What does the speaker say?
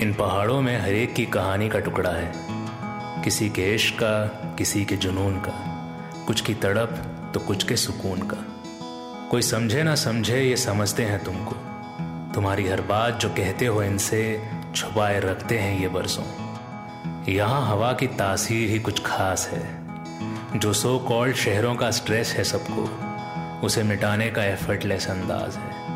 इन पहाड़ों में हरेक की कहानी का टुकड़ा है। किसी के इश्क का, किसी के जुनून का। कुछ की तड़प तो कुछ के सुकून का। कोई समझे ना समझे, ये समझते हैं तुमको। तुम्हारी हर बात जो कहते हो इनसे छुपाए रखते हैं ये बरसों। यहाँ हवा की तासीर ही कुछ खास है। जो सो कॉल्ड शहरों का स्ट्रेस है सबको, उसे मिटाने का एफर्टलेस अंदाज है।